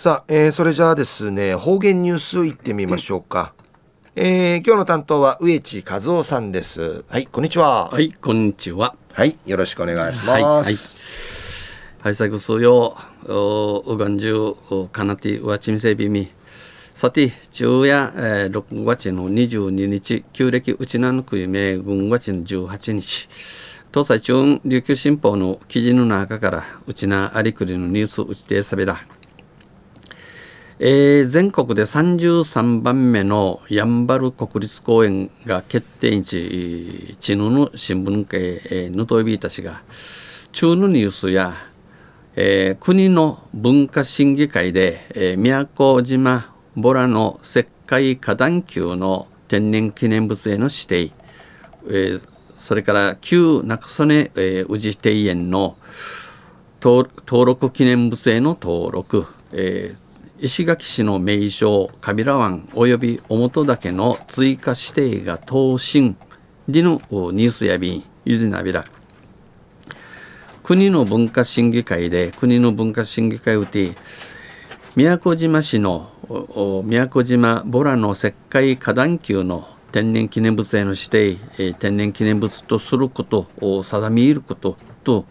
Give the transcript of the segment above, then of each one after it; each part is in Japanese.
さあ、えー、それじゃあですね方言ニュースいってみましょうか、うん、えー、今日の担当は植地和夫さんです。はいこんにちは。はいこんにちは。はいよろしくお願いします。はい、はい。はい、最後数曜うがんじゅうかなてわちみせびみ。さて昼夜、えー、6月の22日旧暦うちなのくいめ軍月の18日。東西中琉球新報の記事の中からうちなありくりのニュースうちてさべだえー、全国で33番目のやんばる国立公園が決定地チヌの新聞系、えー、ヌトイビーたちが中のニュースや、えー、国の文化審議会で、えー、宮古島ボラの石灰花壇級の天然記念物への指定、えー、それから旧中曽根、えー、宇治庭園の登録記念物への登録、えー、石垣市の名称カビラ湾及び表岳の追加指定が答申でのニュースやびんゆでなびら国の文化審議会で国の文化審議会うて宮古島市の宮古島ボラの石灰花壇級の天然記念物への指定、え天然記念物とすることを定めることと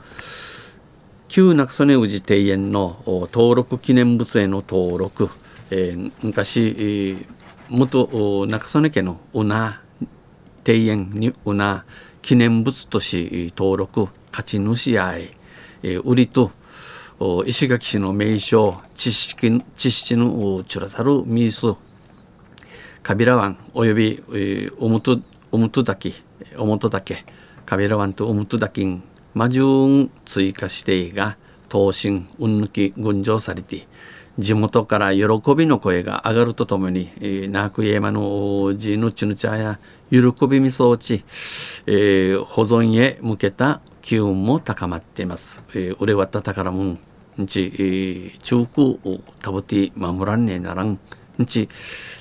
旧中曽根宇治庭園の登録記念物への登録、えー、昔、元中曽根家のうな庭園にうな記念物とし登録。勝ち主やい、えー、売りと石垣市の名称知識知識のチュラザルミースカビラ湾および、えー、おむとおむとだけおもとだけカビラ湾とおむとだけ魔順追加していが答申うんぬき群青されて地元から喜びの声が上がるとともに、えー、ナークイエマのジヌチヌチャや喜びみそうち、えー、保存へ向けた機運も高まっています。えー、売れわった宝物んち、えー、中空をたぶて守らんねえならんんち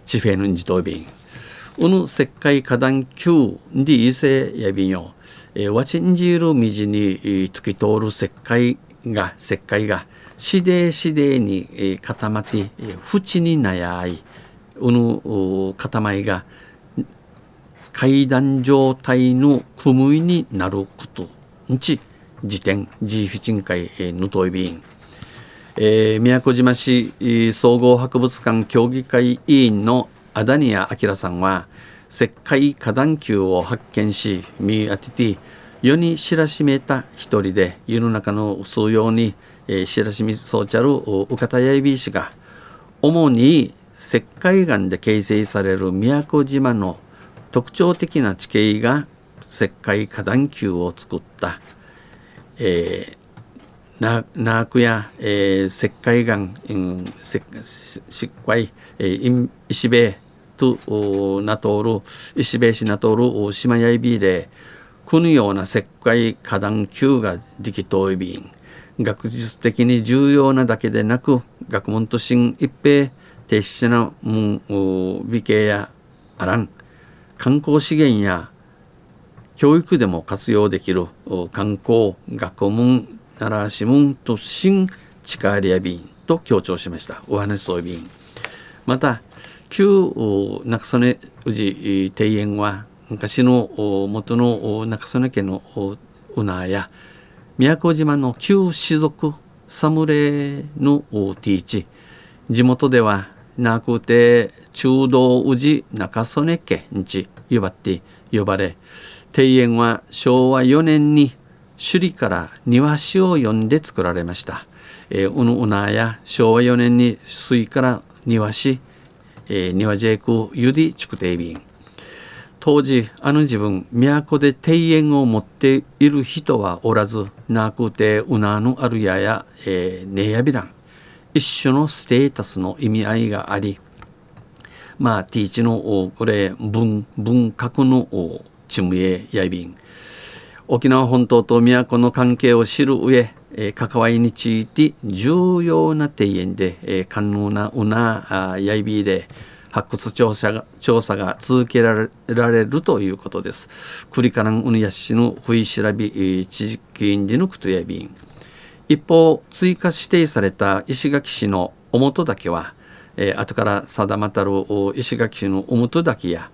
地フェヌンジトビンうぬ石灰花壇級に異性やびんよえー、ワチンジール道に、突き通る石灰が石灰がしでしでに、えー、固まって、えー、縁に悩いうぬ塊が階段状態の組みになることんち時点ジーフィチン会、えー、ヌトイビン、えー、宮古島市総合博物館協議会委員のアダニア・アキラさんは石灰花壇球を発見し見当てて世に知らしめた一人で世の中の数用に、えー、知らしみそうちゃるうかたやいびしが主に石灰岩で形成される宮古島の特徴的な地形が石灰花壇球を作った、えー、ナークや、えー、石灰岩、うん、石灰、えー、石塀となとおる石塀市なとおる島やいびでこのような石灰花壇級ができといびん学術的に重要なだけでなく学問と心一平停止なも美形やあらん観光資源や教育でも活用できる観光学問奈良市民と新力やびんと強調しましたお話そうびんまた旧中曽根氏庭園は昔の元の中曽根家のうなや宮古島の旧士族侍のティーチ地元ではなくて中道氏中曽根家にち呼ばって呼ばれ庭園は昭和4年に首里から庭師を呼んで作られました。えー、うぬうなや昭和4年に水から庭師えー、庭ジェイクユディチクテイビン。当時あの自分都で庭園を持っている人はおらずなくてうなのあるやや、えー、ねやびらん。一種のステータスの意味合いがありまあティーチのこれ文文学のチムエやびん。沖縄本島と都の関係を知る上、関わりについて重要な庭園で、えー、可能なうなやいびで発掘調査が調査が続けられるということです。クリカランウニヤシのふいしらび地域員でのくとやびん。一方追加指定された石垣市の表岳は、えー、後から定またる石垣市の表岳や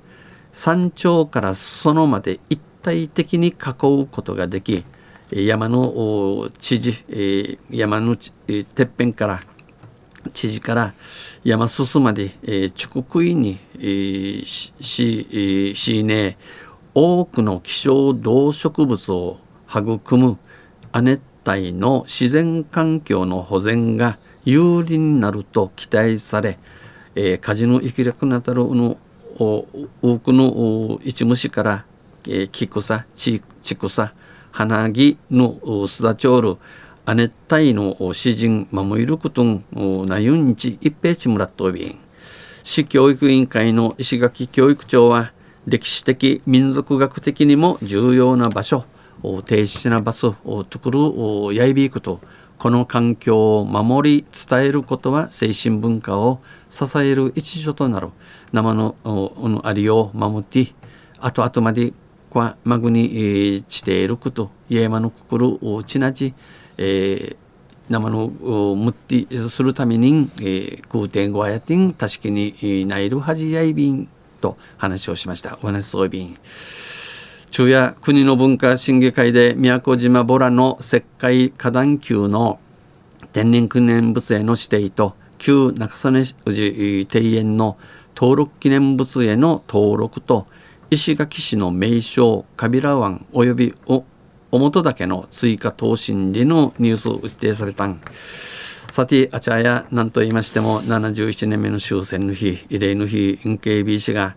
山頂から裾野まで一体的に囲うことができ山の知事山のてっぺんから知事から山進まで竹杭にししね多くの希少動植物を育む亜熱帯の自然環境の保全が有利になると期待され、えー、カジノ生きなくなたるの多くの一虫から、えー、キクサチチクサ花木のスダチョール亜熱帯の詩人守ることんなゆんち一平地村とびん。市教育委員会の石垣教育長は歴史的民族学的にも重要な場所停止な場所を作るやいびいことこの環境を守り伝えることは精神文化を支える一助となる。生のありを守って後々まではまぐにしていること家間のくくるちなじ、えー、生のむってするために、えー、空天語やてんたしきにないるはじやいびんと話をしました。お話そうびん。昼夜国の文化審議会で宮古島ボラの石灰花壇級の天然記念物への指定と旧中曽根氏庭園の登録記念物への登録と石垣市の名称カビラ湾及びお表岳の追加投信でのニュースを指定されたん。さてあちゃや何と言いましても71年目の終戦の日慰霊の日 NKB 氏が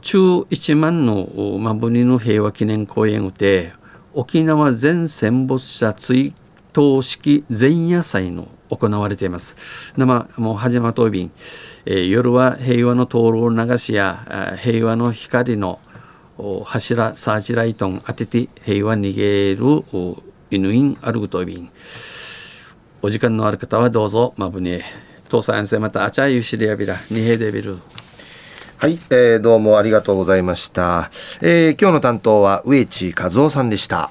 中1万のマブニの平和記念公園をて沖縄全戦没者追悼式前夜祭の行われています。生もう始まとびん、えー、夜は平和の灯籠流しや平和の光の柱サーチライトン当てて平和逃げる犬員歩くとびん。お時間のある方はどうぞマブニ父さんまたあちゃゆしりやびらにへでびる。はい、えー、どうもありがとうございました。えー、今日の担当は植地和夫さんでした。